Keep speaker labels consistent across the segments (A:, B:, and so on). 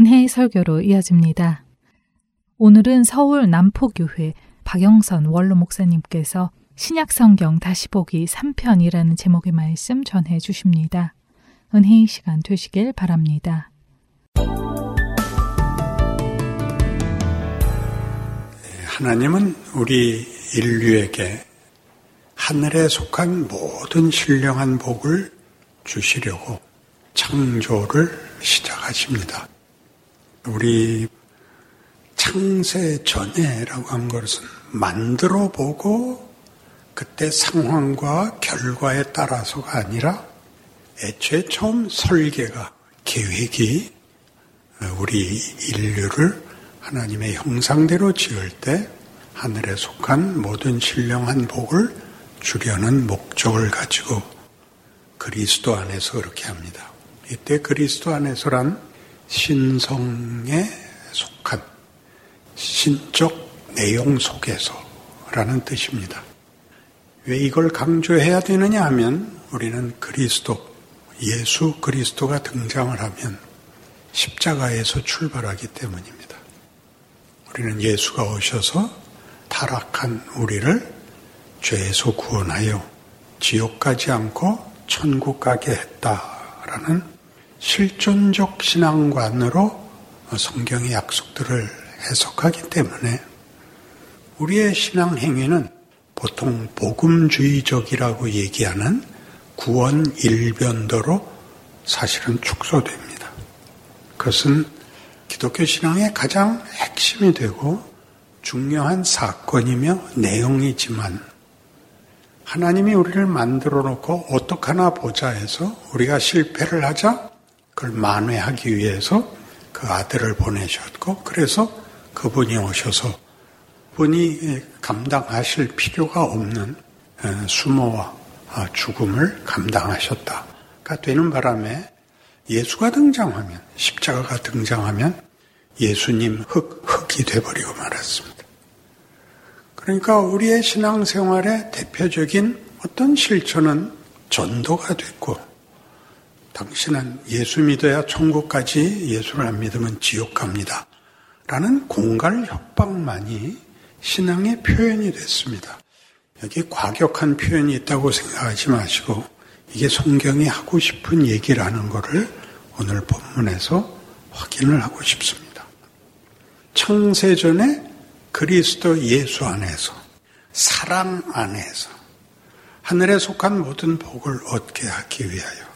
A: 은혜의 설교로 이어집니다. 오늘은 서울 남포교회 박영선 원로 목사님께서 신약성경 다시 보기 3편이라는 제목의 말씀 전해 주십니다. 은혜의 시간 되시길 바랍니다.
B: 하나님은 우리 인류에게 하늘에 속한 모든 신령한 복을 주시려고 창조를 시작하십니다. 우리 창세 전에라고 한 것은 만들어 보고 그때 상황과 결과에 따라서가 아니라 애초에 처음 설계가 계획이 우리 인류를 하나님의 형상대로 지을 때 하늘에 속한 모든 신령한 복을 주려는 목적을 가지고 그리스도 안에서 그렇게 합니다. 이때 그리스도 안에서란 신성에 속한 신적 내용 속에서라는 뜻입니다. 왜 이걸 강조해야 되느냐 하면 우리는 그리스도, 예수 그리스도가 등장을 하면 십자가에서 출발하기 때문입니다. 우리는 예수가 오셔서 타락한 우리를 죄에서 구원하여 지옥 가지 않고 천국 가게 했다라는 실존적 신앙관으로 성경의 약속들을 해석하기 때문에 우리의 신앙 행위는 보통 복음주의적이라고 얘기하는 구원 일변도로 사실은 축소됩니다. 그것은 기독교 신앙의 가장 핵심이 되고 중요한 사건이며 내용이지만 하나님이 우리를 만들어 놓고 어떡하나 보자 해서 우리가 실패를 하자 그걸 만회하기 위해서 그 아들을 보내셨고 그래서 그분이 오셔서 분이 감당하실 필요가 없는 수모와 죽음을 감당하셨다가 되는 바람에 예수가 등장하면 십자가가 등장하면 예수님 흙, 흙이 돼버리고 말았습니다. 그러니까 우리의 신앙생활의 대표적인 어떤 실천은 전도가 됐고 당신은 예수 믿어야 천국까지 예수를 안 믿으면 지옥 갑니다. 라는 공갈 협박만이 신앙의 표현이 됐습니다. 여기 과격한 표현이 있다고 생각하지 마시고 이게 성경이 하고 싶은 얘기라는 것을 오늘 본문에서 확인을 하고 싶습니다. 창세전에 그리스도 예수 안에서 사랑 안에서 하늘에 속한 모든 복을 얻게 하기 위하여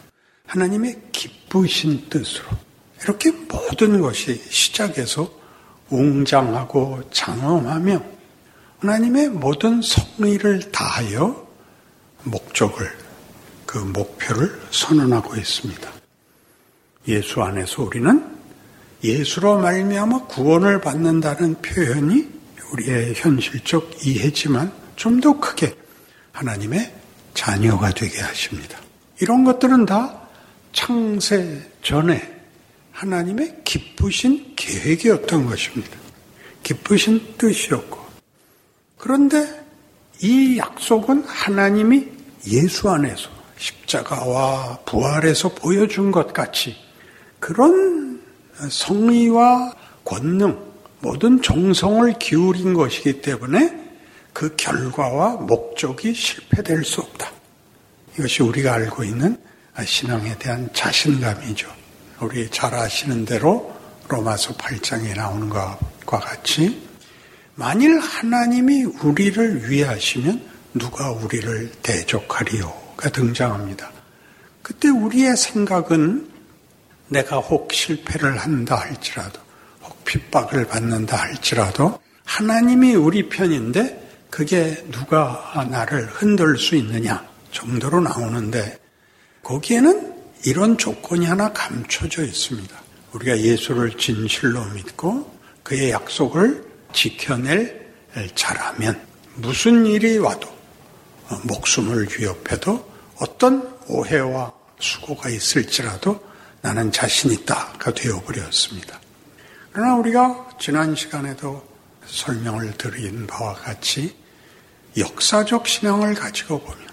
B: 하나님의 기쁘신 뜻으로 이렇게 모든 것이 시작해서 웅장하고 장엄하며 하나님의 모든 성의를 다하여 목적을 그 목표를 선언하고 있습니다. 예수 안에서 우리는 예수로 말미암아 구원을 받는다는 표현이 우리의 현실적 이해지만 좀 더 크게 하나님의 자녀가 되게 하십니다. 이런 것들은 다 창세 전에 하나님의 기쁘신 계획이었던 것입니다. 기쁘신 뜻이었고. 그런데 이 약속은 하나님이 예수 안에서 십자가와 부활에서 보여준 것 같이 그런 성의와 권능, 모든 정성을 기울인 것이기 때문에 그 결과와 목적이 실패될 수 없다. 이것이 우리가 알고 있는 신앙에 대한 자신감이죠. 우리 잘 아시는 대로 로마서 8장에 나오는 것과 같이 만일 하나님이 우리를 위하시면 누가 우리를 대적하리요가 등장합니다. 그때 우리의 생각은 내가 혹 실패를 한다 할지라도 혹 핍박을 받는다 할지라도 하나님이 우리 편인데 그게 누가 나를 흔들 수 있느냐 정도로 나오는데 거기에는 이런 조건이 하나 감춰져 있습니다. 우리가 예수를 진실로 믿고 그의 약속을 지켜낼 잘하면 무슨 일이 와도 어, 목숨을 위협해도 어떤 오해와 수고가 있을지라도 나는 자신 있다가 되어버렸습니다. 그러나 우리가 지난 시간에도 설명을 드린 바와 같이 역사적 신앙을 가지고 보면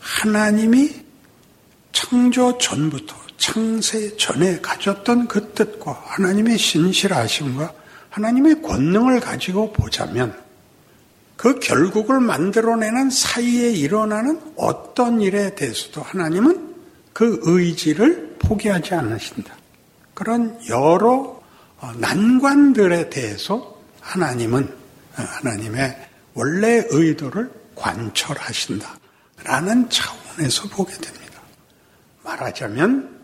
B: 하나님이 창조 전부터 창세 전에 가졌던 그 뜻과 하나님의 신실하심과 하나님의 권능을 가지고 보자면 그 결국을 만들어내는 사이에 일어나는 어떤 일에 대해서도 하나님은 그 의지를 포기하지 않으신다. 그런 여러 어, 난관들에 대해서 하나님은 어, 하나님의 원래 의도를 관철하신다. 라는 차원에서 보게 됩니다. 말하자면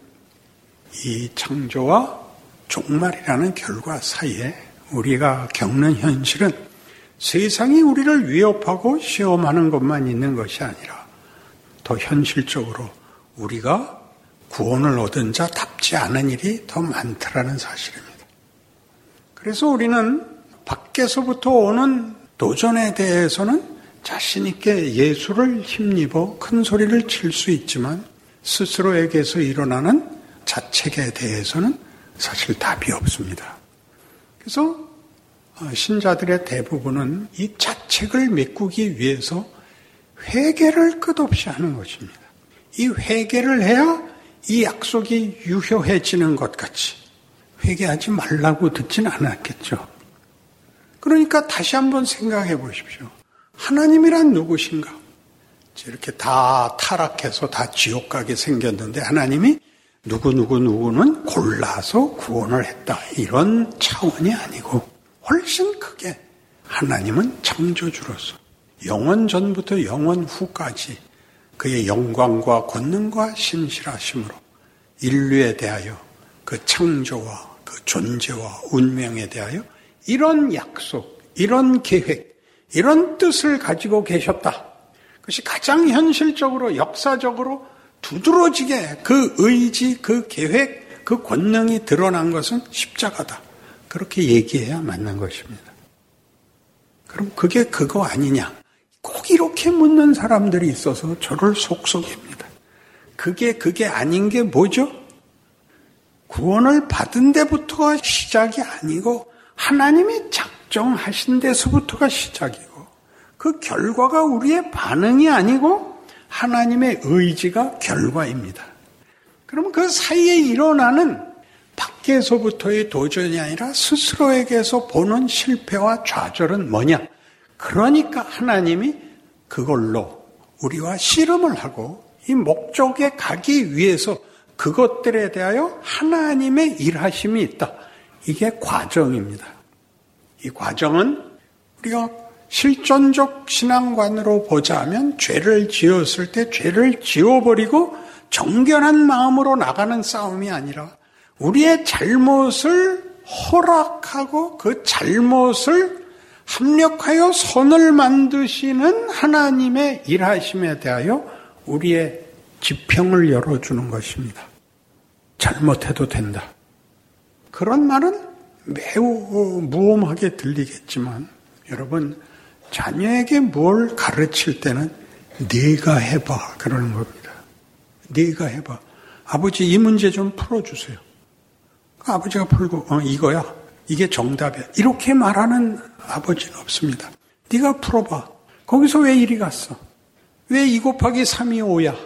B: 이 창조와 종말이라는 결과 사이에 우리가 겪는 현실은 세상이 우리를 위협하고 시험하는 것만 있는 것이 아니라 더 현실적으로 우리가 구원을 얻은 자답지 않은 일이 더 많더라는 사실입니다. 그래서 우리는 밖에서부터 오는 도전에 대해서는 자신있게 예수를 힘입어 큰 소리를 칠 수 있지만 스스로에게서 일어나는 자책에 대해서는 사실 답이 없습니다. 그래서 어, 신자들의 대부분은 이 자책을 메꾸기 위해서 회개를 끝없이 하는 것입니다. 이 회개를 해야 이 약속이 유효해지는 것 같이 회개하지 말라고 듣진 않았겠죠. 그러니까 다시 한번 생각해 보십시오. 하나님이란 누구신가? 이렇게 다 타락해서 다 지옥 가게 생겼는데 하나님이 누구누구 누구는 골라서 구원을 했다. 이런 차원이 아니고 훨씬 크게 하나님은 창조주로서 영원 전부터 영원 후까지 그의 영광과 권능과 신실하심으로 인류에 대하여 그 창조와 그 존재와 운명에 대하여 이런 약속, 이런 계획, 이런 뜻을 가지고 계셨다. 그것이 가장 현실적으로 역사적으로 두드러지게 그 의지, 그 계획, 그 권능이 드러난 것은 십자가다. 그렇게 얘기해야 맞는 것입니다. 그럼 그게 그거 아니냐? 꼭 이렇게 묻는 사람들이 있어서 저를 속속입니다. 그게 그게 아닌 게 뭐죠? 구원을 받은 데부터가 시작이 아니고 하나님이 작정하신 데서부터가 시작이고 그 결과가 우리의 반응이 아니고 하나님의 의지가 결과입니다. 그러면 그 사이에 일어나는 밖에서부터의 도전이 아니라 스스로에게서 보는 실패와 좌절은 뭐냐? 그러니까 하나님이 그걸로 우리와 씨름을 하고 이 목적에 가기 위해서 그것들에 대하여 하나님의 일하심이 있다. 이게 과정입니다. 이 과정은 우리가 실존적 신앙관으로 보자면 죄를 지었을 때 죄를 지워버리고 정결한 마음으로 나가는 싸움이 아니라 우리의 잘못을 허락하고 그 잘못을 합력하여 선을 만드시는 하나님의 일하심에 대하여 우리의 지평을 열어주는 것입니다. 잘못해도 된다. 그런 말은 매우 무엄하게 들리겠지만 여러분 자녀에게 뭘 가르칠 때는 네가 해봐 그러는 겁니다. 네가 해봐. 아버지 이 문제 좀 풀어주세요. 그 아버지가 풀고 어 이거야. 이게 정답이야. 이렇게 말하는 아버지는 없습니다. 네가 풀어봐. 거기서 왜 이리 갔어? 왜 2 곱하기 3이 5야?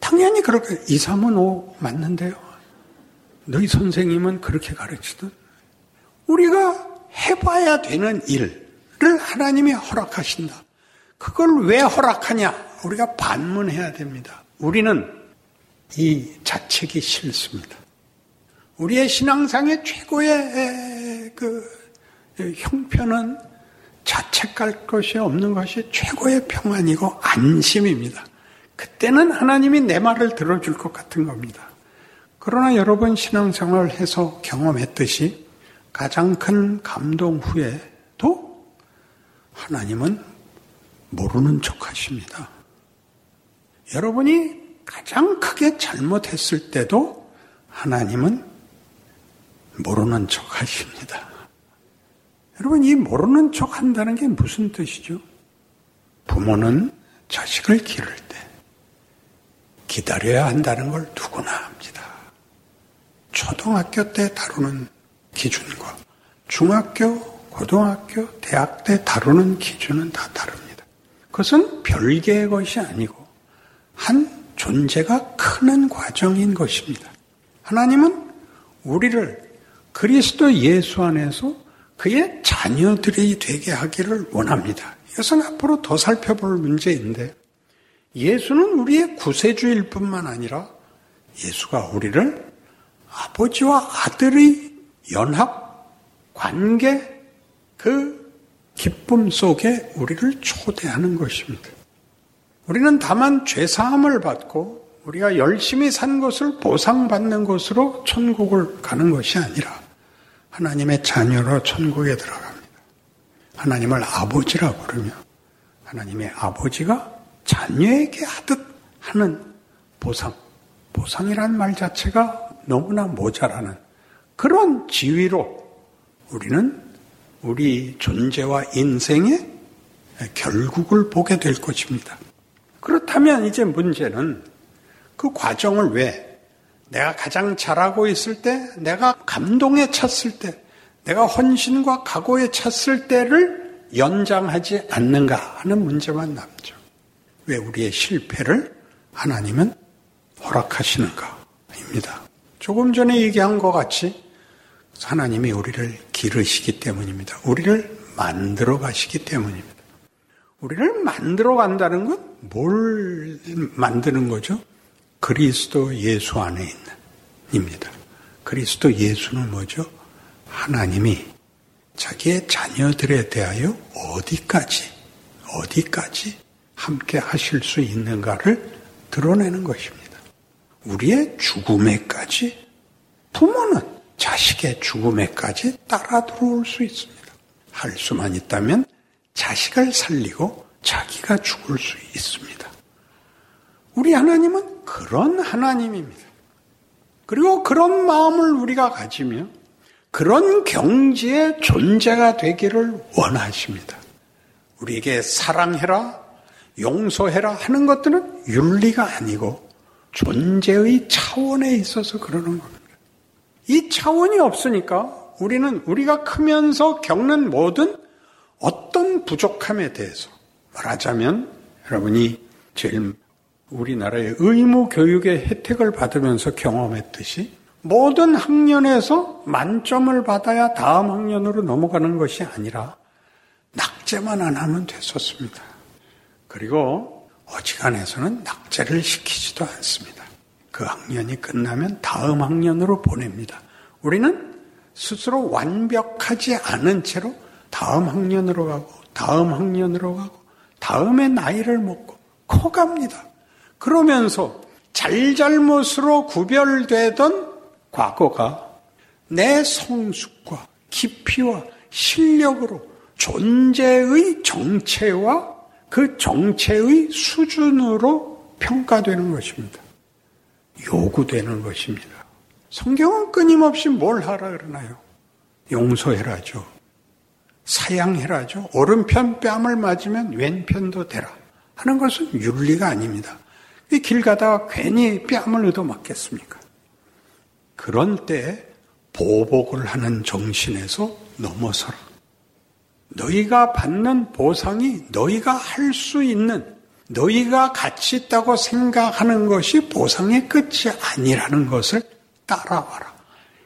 B: 당연히 그렇게 2, 3은 5 맞는데요. 너희 선생님은 그렇게 가르치든 우리가 해봐야 되는 일, 를 하나님이 허락하신다. 그걸 왜 허락하냐? 우리가 반문해야 됩니다. 우리는 이 자책이 싫습니다. 우리의 신앙상의 최고의 그 형편은 자책할 것이 없는 것이 최고의 평안이고 안심입니다. 그때는 하나님이 내 말을 들어줄 것 같은 겁니다. 그러나 여러분 신앙생활을 해서 경험했듯이 가장 큰 감동 후에도 하나님은 모르는 척 하십니다. 여러분이 가장 크게 잘못했을 때도 하나님은 모르는 척 하십니다. 여러분, 이 모르는 척 한다는 게 무슨 뜻이죠? 부모는 자식을 기를 때 기다려야 한다는 걸 누구나 합니다. 초등학교 때 다루는 기준과 중학교 고등학교, 대학 때 다루는 기준은 다 다릅니다. 그것은 별개의 것이 아니고 한 존재가 크는 과정인 것입니다. 하나님은 우리를 그리스도 예수 안에서 그의 자녀들이 되게 하기를 원합니다. 이것은 앞으로 더 살펴볼 문제인데 예수는 우리의 구세주일 뿐만 아니라 예수가 우리를 아버지와 아들의 연합, 관계, 그 기쁨 속에 우리를 초대하는 것입니다. 우리는 다만 죄사함을 받고 우리가 열심히 산 것을 보상받는 것으로 천국을 가는 것이 아니라 하나님의 자녀로 천국에 들어갑니다. 하나님을 아버지라 부르며 하나님의 아버지가 자녀에게 하듯 하는 보상, 보상이란 말 자체가 너무나 모자라는 그런 지위로 우리는 우리 존재와 인생의 결국을 보게 될 것입니다. 그렇다면 이제 문제는 그 과정을 왜 내가 가장 잘하고 있을 때, 내가 감동에 찼을 때, 내가 헌신과 각오에 찼을 때를 연장하지 않는가 하는 문제만 남죠. 왜 우리의 실패를 하나님은 허락하시는가입니다. 조금 전에 얘기한 것 같이 하나님이 우리를 기르시기 때문입니다. 우리를 만들어 가시기 때문입니다. 우리를 만들어 간다는 건 뭘 만드는 거죠? 그리스도 예수 안에 있는 입니다. 그리스도 예수는 뭐죠? 하나님이 자기의 자녀들에 대하여 어디까지, 어디까지 함께 하실 수 있는가를 드러내는 것입니다. 우리의 죽음에까지, 부모는 자식의 죽음에까지 따라 들어올 수 있습니다. 할 수만 있다면 자식을 살리고 자기가 죽을 수 있습니다. 우리 하나님은 그런 하나님입니다. 그리고 그런 마음을 우리가 가지며 그런 경지의 존재가 되기를 원하십니다. 우리에게 사랑해라, 용서해라 하는 것들은 윤리가 아니고 존재의 차원에 있어서 그러는 겁니다. 이 차원이 없으니까 우리는 우리가 크면서 겪는 모든 어떤 부족함에 대해서 말하자면 여러분이 제일 우리나라의 의무 교육의 혜택을 받으면서 경험했듯이 모든 학년에서 만점을 받아야 다음 학년으로 넘어가는 것이 아니라 낙제만 안 하면 됐었습니다. 그리고 어지간해서는 낙제를 시키지도 않습니다. 그 학년이 끝나면 다음 학년으로 보냅니다. 우리는 스스로 완벽하지 않은 채로 다음 학년으로 가고 다음 학년으로 가고 다음에 나이를 먹고 커갑니다. 그러면서 잘잘못으로 구별되던 과거가 내 성숙과 깊이와 실력으로 존재의 정체와 그 정체의 수준으로 평가되는 것입니다. 요구되는 것입니다. 성경은 끊임없이 뭘 하라 그러나요? 용서해라죠. 사양해라죠. 오른편 뺨을 맞으면 왼편도 대라. 하는 것은 윤리가 아닙니다. 길 가다가 괜히 뺨을 얻어 맞겠습니까? 그런 때 보복을 하는 정신에서 넘어서라. 너희가 받는 보상이 너희가 할 수 있는 너희가 가치 있다고 생각하는 것이 보상의 끝이 아니라는 것을 따라와라.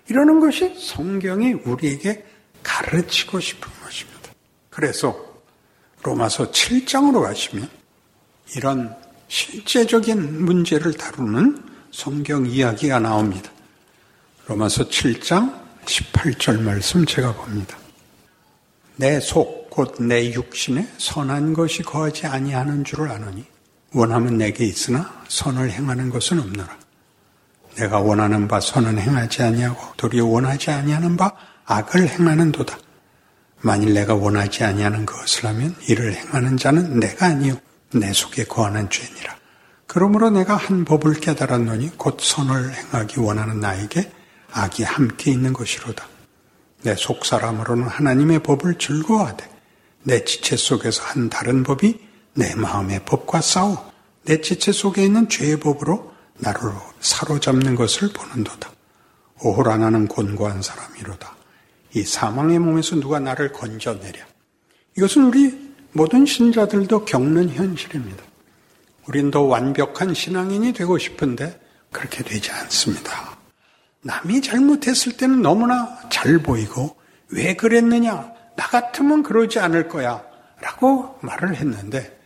B: 이러는 것이 성경이 우리에게 가르치고 싶은 것입니다. 그래서 로마서 7장으로 가시면 이런 실제적인 문제를 다루는 성경 이야기가 나옵니다. 로마서 7장 18절 말씀 제가 봅니다. 내 속, 곧 내 육신에 선한 것이 거하지 아니하는 줄을 아노니, 원하면 내게 있으나 선을 행하는 것은 없노라. 내가 원하는 바 선은 행하지 아니하고, 도리어 원하지 아니하는 바 악을 행하는도다. 만일 내가 원하지 아니하는 것을 하면 이를 행하는 자는 내가 아니요 내 속에 거하는 죄니라. 그러므로 내가 한 법을 깨달았노니 곧 선을 행하기 원하는 나에게 악이 함께 있는 것이로다. 내 속사람으로는 하나님의 법을 즐거워하되 내 지체 속에서 한 다른 법이 내 마음의 법과 싸워 내 지체 속에 있는 죄의 법으로 나를 사로잡는 것을 보는도다. 오호라 나는 곤고한 사람이로다. 이 사망의 몸에서 누가 나를 건져내랴. 이것은 우리 모든 신자들도 겪는 현실입니다. 우린 더 완벽한 신앙인이 되고 싶은데 그렇게 되지 않습니다. 남이 잘못했을 때는 너무나 잘 보이고 왜 그랬느냐? 나 같으면 그러지 않을 거야. 라고 말을 했는데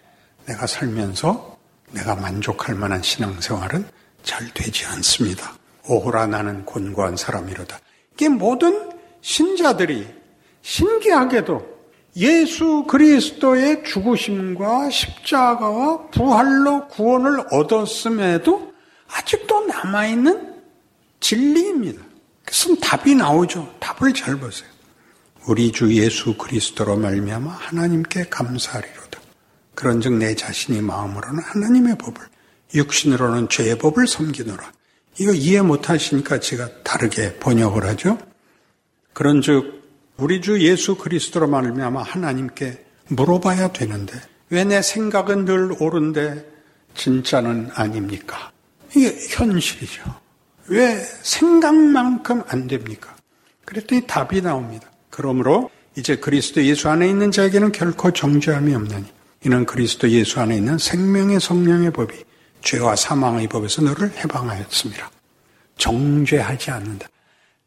B: 내가 살면서 내가 만족할 만한 신앙생활은 잘 되지 않습니다. 오호라 나는 곤고한 사람이로다. 이게 모든 신자들이 신기하게도 예수 그리스도의 죽으심과 십자가와 부활로 구원을 얻었음에도 아직도 남아있는 진리입니다. 그래서 답이 나오죠. 답을 잘 보세요. 우리 주 예수 그리스도로 말미암아 하나님께 감사하리로다. 그런즉 내 자신이 마음으로는 하나님의 법을 육신으로는 죄의 법을 섬기노라. 이거 이해 못하시니까 제가 다르게 번역을 하죠. 그런즉 우리 주 예수 그리스도로 말미암아 하나님께 물어봐야 되는데 왜 내 생각은 늘 옳은데 진짜는 아닙니까? 이게 현실이죠. 왜 생각만큼 안 됩니까? 그랬더니 답이 나옵니다. 그러므로 이제 그리스도 예수 안에 있는 자에게는 결코 정죄함이 없나니 이는 그리스도 예수 안에 있는 생명의 성령의 법이 죄와 사망의 법에서 너를 해방하였습니다. 정죄하지 않는다.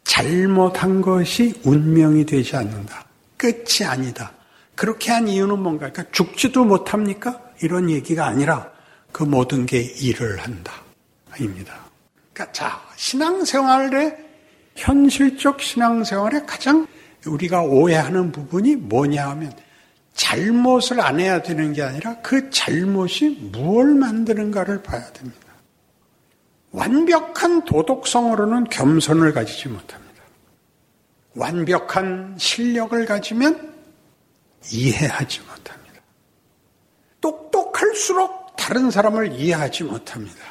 B: 잘못한 것이 운명이 되지 않는다. 끝이 아니다. 그렇게 한 이유는 뭔가? 그러니까 죽지도 못합니까? 이런 얘기가 아니라 그 모든 게 일을 한다. 입니다. 그러니까 자, 신앙생활의 현실적 신앙생활의 가장 우리가 오해하는 부분이 뭐냐 하면 잘못을 안 해야 되는 게 아니라 그 잘못이 무엇을 만드는가를 봐야 됩니다. 완벽한 도덕성으로는 겸손을 가지지 못합니다. 완벽한 실력을 가지면 이해하지 못합니다. 똑똑할수록 다른 사람을 이해하지 못합니다.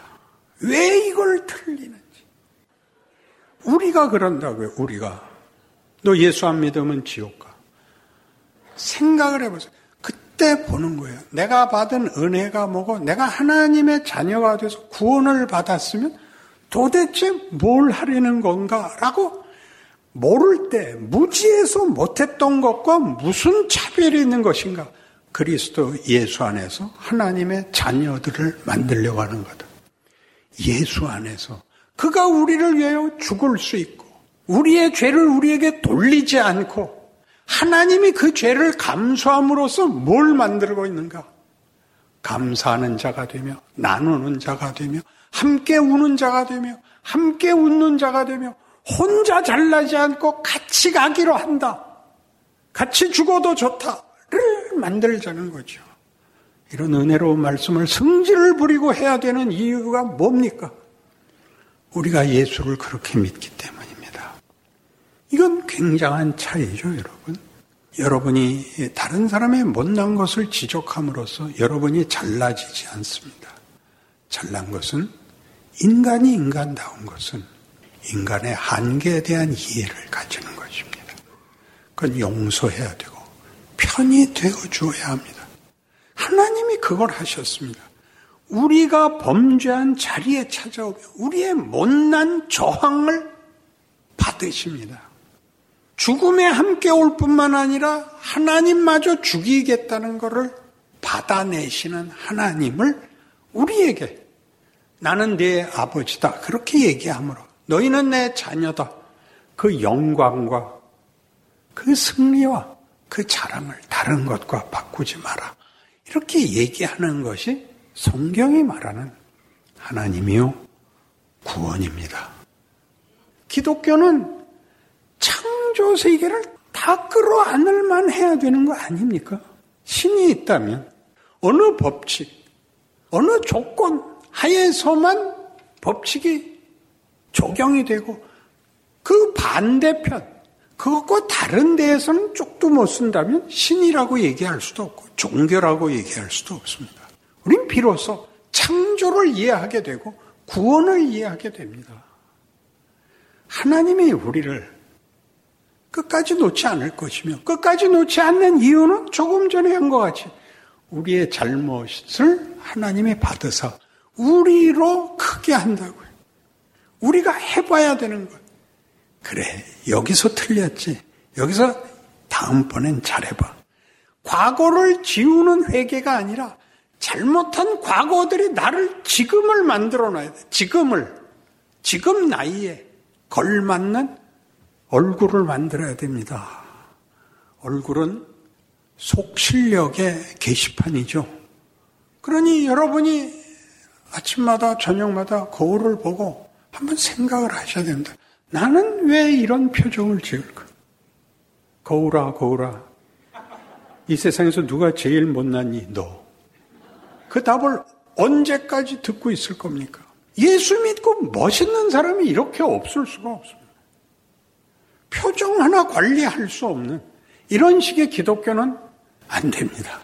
B: 왜 이걸 틀리는지. 우리가 그런다고요, 우리가. 너 예수 안 믿으면 지옥 가. 생각을 해보세요. 그때 보는 거예요. 내가 받은 은혜가 뭐고 내가 하나님의 자녀가 돼서 구원을 받았으면 도대체 뭘 하려는 건가 라고 모를 때 무지해서 못했던 것과 무슨 차별이 있는 것인가? 그리스도 예수 안에서 하나님의 자녀들을 만들려고 하는 거다. 예수 안에서 그가 우리를 위하여 죽을 수 있고 우리의 죄를 우리에게 돌리지 않고 하나님이 그 죄를 감수함으로써 뭘 만들고 있는가? 감사하는 자가 되며 나누는 자가 되며 함께 우는 자가 되며 함께 웃는 자가 되며 혼자 잘나지 않고 같이 가기로 한다. 같이 죽어도 좋다를 만들자는 거죠. 이런 은혜로운 말씀을 성질을 부리고 해야 되는 이유가 뭡니까? 우리가 예수를 그렇게 믿기 때문에. 이건 굉장한 차이죠, 여러분. 여러분이 다른 사람의 못난 것을 지적함으로써 여러분이 잘나지지 않습니다. 잘난 것은 인간이 인간다운 것은 인간의 한계에 대한 이해를 가지는 것입니다. 그건 용서해야 되고 편히 되어 주어야 합니다. 하나님이 그걸 하셨습니다. 우리가 범죄한 자리에 찾아오며 우리의 못난 저항을 받으십니다. 죽음에 함께 올 뿐만 아니라 하나님마저 죽이겠다는 것을 받아내시는 하나님을 우리에게 나는 네 아버지다. 그렇게 얘기하므로 너희는 내 자녀다. 그 영광과 그 승리와 그 자랑을 다른 것과 바꾸지 마라. 이렇게 얘기하는 것이 성경이 말하는 하나님이요 구원입니다. 기독교는 창조 세계를 다 끌어안을 만 해야 되는 거 아닙니까? 신이 있다면 어느 법칙, 어느 조건 하에서만 법칙이 적용이 되고 그 반대편, 그것과 다른 데에서는 쪽도 못 쓴다면 신이라고 얘기할 수도 없고 종교라고 얘기할 수도 없습니다. 우린 비로소 창조를 이해하게 되고 구원을 이해하게 됩니다. 하나님이 우리를 끝까지 놓지 않을 것이며 끝까지 놓지 않는 이유는 조금 전에 한 것 같이 우리의 잘못을 하나님이 받아서 우리로 크게 한다고요. 우리가 해봐야 되는 것. 그래, 여기서 틀렸지. 여기서 다음번엔 잘해봐. 과거를 지우는 회개가 아니라 잘못한 과거들이 나를 지금을 만들어 놔야 돼. 지금을. 지금 나이에 걸맞는 얼굴을 만들어야 됩니다. 얼굴은 속 실력의 게시판이죠. 그러니 여러분이 아침마다 저녁마다 거울을 보고 한번 생각을 하셔야 됩니다. 나는 왜 이런 표정을 지을까? 거울아, 거울아. 이 세상에서 누가 제일 못났니? 너. 그 답을 언제까지 듣고 있을 겁니까? 예수 믿고 멋있는 사람이 이렇게 없을 수가 없습니다. 표정 하나 관리할 수 없는 이런 식의 기독교는 안 됩니다.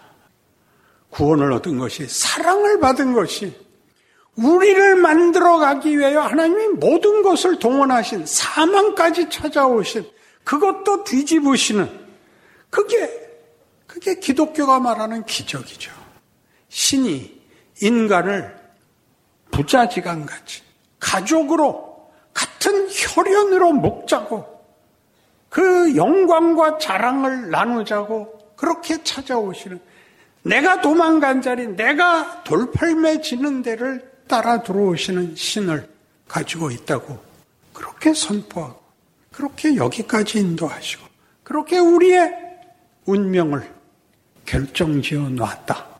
B: 구원을 얻은 것이 사랑을 받은 것이 우리를 만들어 가기 위하여 하나님이 모든 것을 동원하신 사망까지 찾아오신 그것도 뒤집으시는 그게 그게 기독교가 말하는 기적이죠. 신이 인간을 부자지간같이 가족으로 같은 혈연으로 먹자고 그 영광과 자랑을 나누자고 그렇게 찾아오시는 내가 도망간 자리, 내가 돌팔매 지는 데를 따라 들어오시는 신을 가지고 있다고 그렇게 선포하고 그렇게 여기까지 인도하시고 그렇게 우리의 운명을 결정지어 놨다.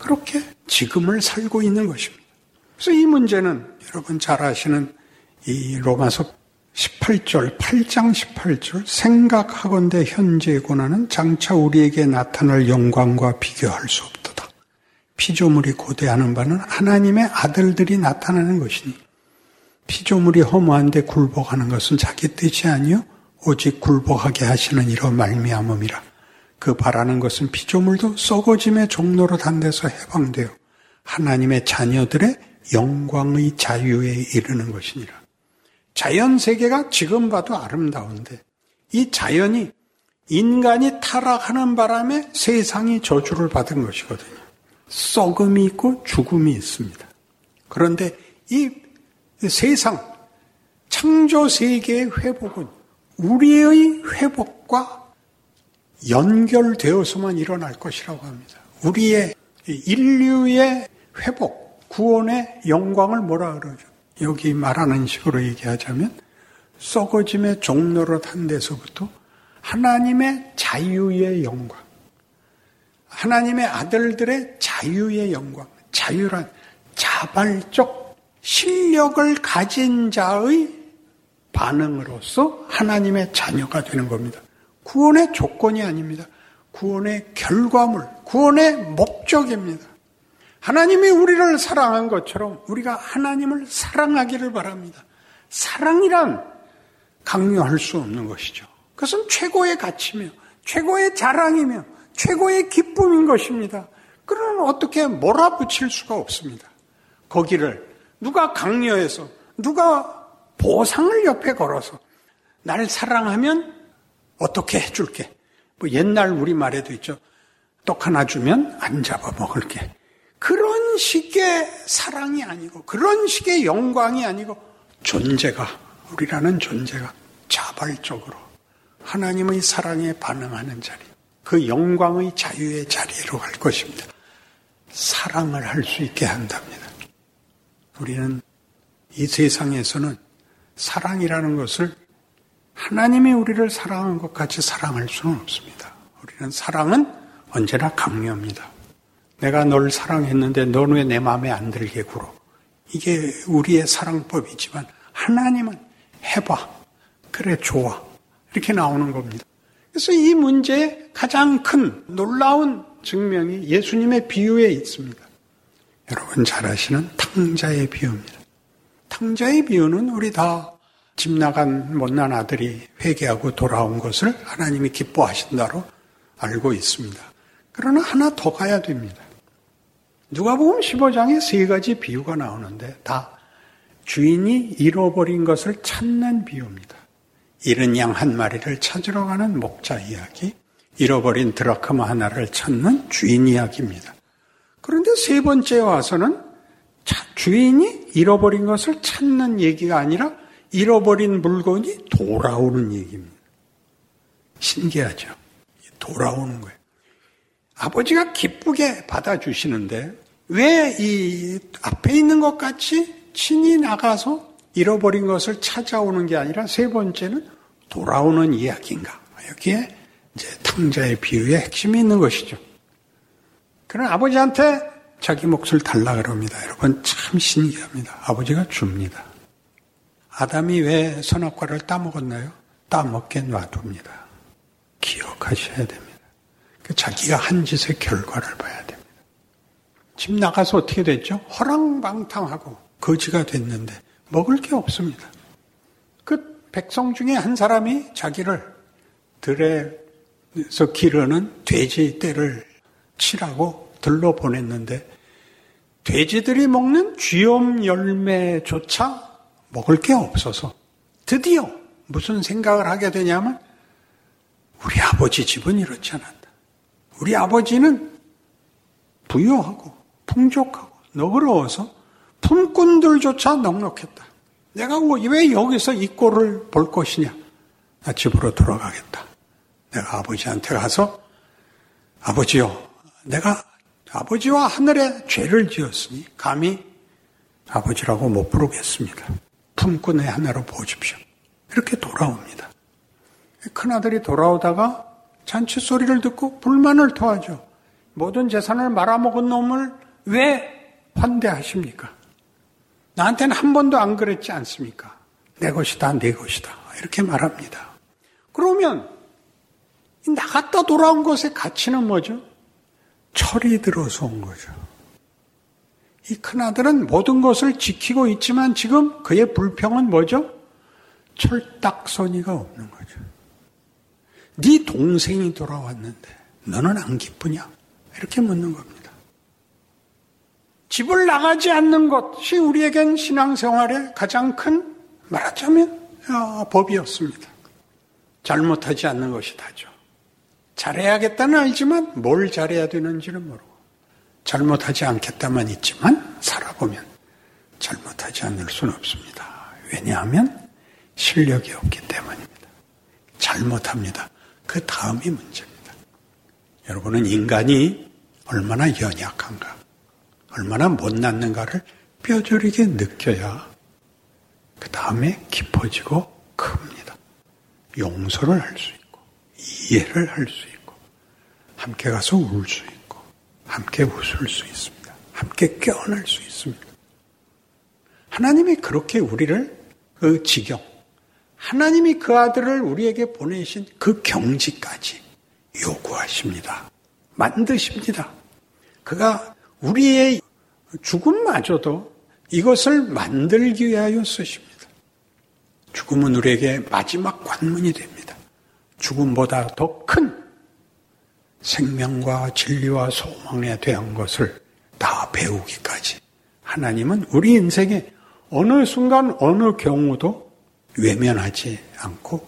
B: 그렇게 지금을 살고 있는 것입니다. 그래서 이 문제는 여러분 잘 아시는 이 로마서 18절, 8장 18절, 생각하건대 현재의 고난은 장차 우리에게 나타날 영광과 비교할 수 없도다. 피조물이 고대하는 바는 하나님의 아들들이 나타나는 것이니, 피조물이 허무한데 굴복하는 것은 자기 뜻이 아니요 오직 굴복하게 하시는 이로 말미암음이라. 그 바라는 것은 피조물도 썩어짐의 종로로 단 데서 해방되어 하나님의 자녀들의 영광의 자유에 이르는 것이니라. 자연 세계가 지금 봐도 아름다운데 이 자연이 인간이 타락하는 바람에 세상이 저주를 받은 것이거든요. 썩음이 있고 죽음이 있습니다. 그런데 이 세상, 창조 세계의 회복은 우리의 회복과 연결되어서만 일어날 것이라고 합니다. 우리의 인류의 회복, 구원의 영광을 뭐라 그러죠? 여기 말하는 식으로 얘기하자면 썩어짐의 종로로 탄 데서부터 하나님의 자유의 영광, 하나님의 아들들의 자유의 영광, 자유란 자발적 실력을 가진 자의 반응으로서 하나님의 자녀가 되는 겁니다. 구원의 조건이 아닙니다. 구원의 결과물, 구원의 목적입니다. 하나님이 우리를 사랑한 것처럼 우리가 하나님을 사랑하기를 바랍니다. 사랑이란 강요할 수 없는 것이죠. 그것은 최고의 가치며 최고의 자랑이며 최고의 기쁨인 것입니다. 그러면 어떻게 몰아붙일 수가 없습니다. 거기를 누가 강요해서 누가 보상을 옆에 걸어서 날 사랑하면 어떻게 해줄게. 뭐 옛날 우리말에도 있죠. 떡 하나 주면 안 잡아먹을게. 그런 식의 사랑이 아니고 그런 식의 영광이 아니고 존재가 우리라는 존재가 자발적으로 하나님의 사랑에 반응하는 자리, 그 영광의 자유의 자리로 갈 것입니다. 사랑을 할 수 있게 한답니다. 우리는 이 세상에서는 사랑이라는 것을 하나님이 우리를 사랑한 것 같이 사랑할 수는 없습니다. 우리는 사랑은 언제나 강요합니다. 내가 널 사랑했는데 넌 왜 내 마음에 안 들게 굴어? 이게 우리의 사랑법이지만 하나님은 해봐. 그래, 좋아. 이렇게 나오는 겁니다. 그래서 이 문제의 가장 큰 놀라운 증명이 예수님의 비유에 있습니다. 여러분 잘 아시는 탕자의 비유입니다. 탕자의 비유는 우리 다 집 나간 못난 아들이 회개하고 돌아온 것을 하나님이 기뻐하신다로 알고 있습니다. 그러나 하나 더 가야 됩니다. 누가 보면 15장에 세 가지 비유가 나오는데 다 주인이 잃어버린 것을 찾는 비유입니다. 잃은 양 한 마리를 찾으러 가는 목자 이야기, 잃어버린 드라크마 하나를 찾는 주인 이야기입니다. 그런데 세 번째 와서는 주인이 잃어버린 것을 찾는 얘기가 아니라 잃어버린 물건이 돌아오는 얘기입니다. 신기하죠? 돌아오는 거예요. 아버지가 기쁘게 받아주시는데 왜 이 앞에 있는 것 같이 친히 나가서 잃어버린 것을 찾아오는 게 아니라 세 번째는 돌아오는 이야기인가. 여기에 이제 탕자의 비유의 핵심이 있는 것이죠. 그런 아버지한테 자기 몫을 달라 그럽니다. 여러분 참 신기합니다. 아버지가 줍니다. 아담이 왜 선악과를 따먹었나요? 따먹게 놔둡니다. 기억하셔야 됩니다. 그 자기가 한 짓의 결과를 봐야 됩니다. 집 나가서 어떻게 됐죠? 허랑방탕하고 거지가 됐는데 먹을 게 없습니다. 그 백성 중에 한 사람이 자기를 들에서 기르는 돼지 떼를 치라고 들러 보냈는데 돼지들이 먹는 쥐엄 열매조차 먹을 게 없어서 드디어 무슨 생각을 하게 되냐면 우리 아버지 집은 이렇지 않았다. 우리 아버지는 부유하고 풍족하고 너그러워서 품꾼들조차 넉넉했다. 내가 왜 여기서 이 꼴을 볼 것이냐? 나 집으로 돌아가겠다. 내가 아버지한테 가서 아버지요, 내가 아버지와 하늘에 죄를 지었으니 감히 아버지라고 못 부르겠습니다. 품꾼의 하나로 보십시오. 이렇게 돌아옵니다. 큰아들이 돌아오다가 잔치 소리를 듣고 불만을 토하죠. 모든 재산을 말아먹은 놈을 왜 환대하십니까? 나한테는 한 번도 안 그랬지 않습니까? 내 것이다, 내 것이다. 이렇게 말합니다. 그러면 나갔다 돌아온 것의 가치는 뭐죠? 철이 들어서 온 거죠. 이 큰아들은 모든 것을 지키고 있지만 지금 그의 불평은 뭐죠? 철딱서니가 없는 거죠. 네 동생이 돌아왔는데 너는 안 기쁘냐? 이렇게 묻는 겁니다. 집을 나가지 않는 것이 우리에겐 신앙생활의 가장 큰 말하자면 아, 법이었습니다. 잘못하지 않는 것이 다죠. 잘해야겠다는 알지만 뭘 잘해야 되는지는 모르고 잘못하지 않겠다만 있지만 살아보면 잘못하지 않을 수는 없습니다. 왜냐하면 실력이 없기 때문입니다. 잘못합니다. 그 다음이 문제입니다. 여러분은 인간이 얼마나 연약한가, 얼마나 못났는가를 뼈저리게 느껴야 그 다음에 깊어지고 큽니다. 용서를 할 수 있고, 이해를 할 수 있고, 함께 가서 울 수 있고, 함께 웃을 수 있습니다. 함께 껴안을 수 있습니다. 하나님이 그렇게 우리를 그 지경, 하나님이 그 아들을 우리에게 보내신 그 경지까지 요구하십니다. 만드십니다. 그가 우리의 죽음마저도 이것을 만들기 위하여 쓰십니다. 죽음은 우리에게 마지막 관문이 됩니다. 죽음보다 더 큰 생명과 진리와 소망에 대한 것을 다 배우기까지 하나님은 우리 인생의 어느 순간 어느 경우도 외면하지 않고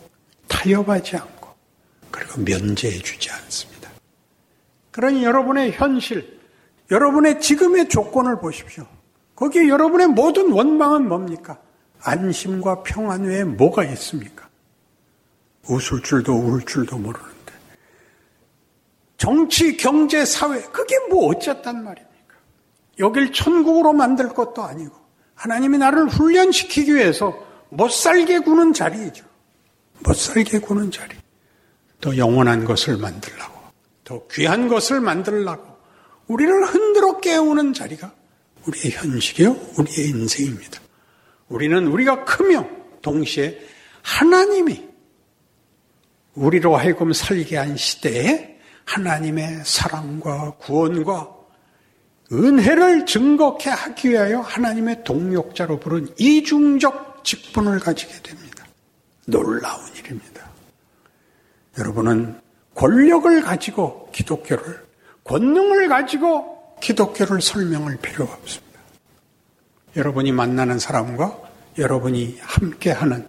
B: 타협하지 않고 그리고 면제해 주지 않습니다. 그러니 여러분의 현실, 여러분의 지금의 조건을 보십시오. 거기에 여러분의 모든 원망은 뭡니까? 안심과 평안 외에 뭐가 있습니까? 웃을 줄도 울 줄도 모르는데. 정치, 경제, 사회, 그게 뭐 어쨌단 말입니까? 여길 천국으로 만들 것도 아니고, 하나님이 나를 훈련시키기 위해서 못 살게 구는 자리이죠. 못 살게 구는 자리. 더 영원한 것을 만들라고, 더 귀한 것을 만들라고, 우리를 흔들어 깨우는 자리가 우리의 현실이요, 우리의 인생입니다. 우리는 우리가 크며 동시에 하나님이 우리로 하여금 살게 한 시대에 하나님의 사랑과 구원과 은혜를 증거케 하기 위하여 하나님의 동력자로 부른 이중적 직분을 가지게 됩니다. 놀라운 일입니다. 여러분은 권력을 가지고 기독교를, 권능을 가지고 기독교를 설명할 필요가 없습니다. 여러분이 만나는 사람과 여러분이 함께하는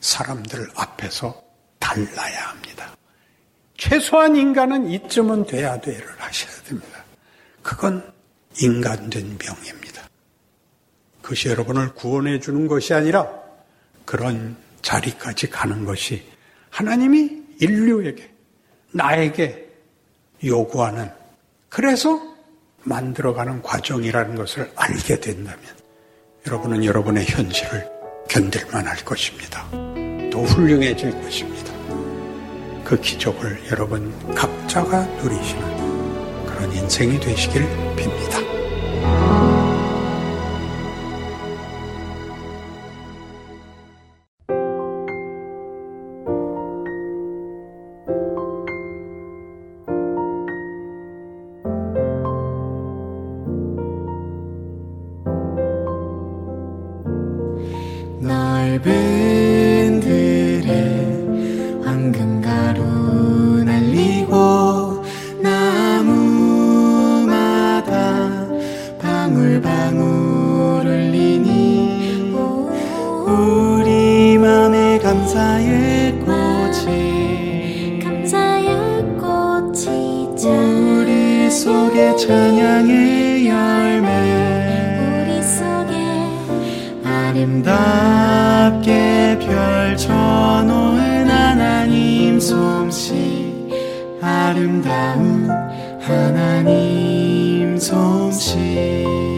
B: 사람들 앞에서 달라야 합니다. 최소한 인간은 이쯤은 돼야 돼를 하셔야 됩니다. 그건 인간된 병입니다. 그것이 여러분을 구원해 주는 것이 아니라 그런 자리까지 가는 것이 하나님이 인류에게, 나에게 요구하는, 그래서 만들어가는 과정이라는 것을 알게 된다면 여러분은 여러분의 현실을 견딜만 할 것입니다. 더 훌륭해질 것입니다. 그 기적을 여러분 각자가 누리시는 그런 인생이 되시길 빕니다.
C: 참 솜씨 아름다운 하나님 솜씨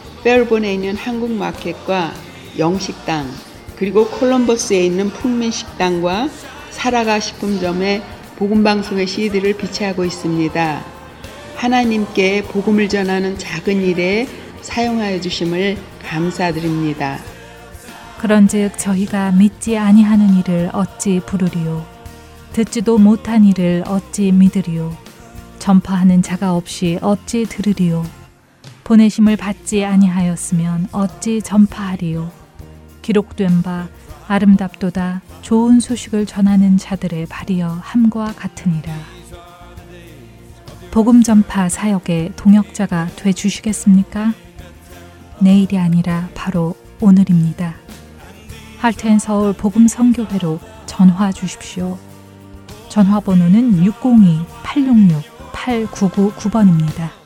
D: 페르본에 있는 한국 마켓과 영식당 그리고 콜럼버스에 있는 풍민식당과 살아가 식품점에 복음방송의 CD를 비치하고 있습니다. 하나님께 복음을 전하는 작은 일에 사용하여 주심을 감사드립니다.
A: 그런즉 저희가 믿지 아니하는 일을 어찌 부르리요 듣지도 못한 일을 어찌 믿으리요 전파하는 자가 없이 어찌 들으리요 보내심을 받지 아니하였으면 어찌 전파하리요 기록된 바 아름답도다 좋은 소식을 전하는 자들의 발이여 함과 같으니라 복음 전파 사역의 동역자가 돼 주시겠습니까? 내일이 아니라 바로 오늘입니다. 할텐 서울 복음 선교회로 전화 주십시오. 전화번호는 602-866-8999번입니다.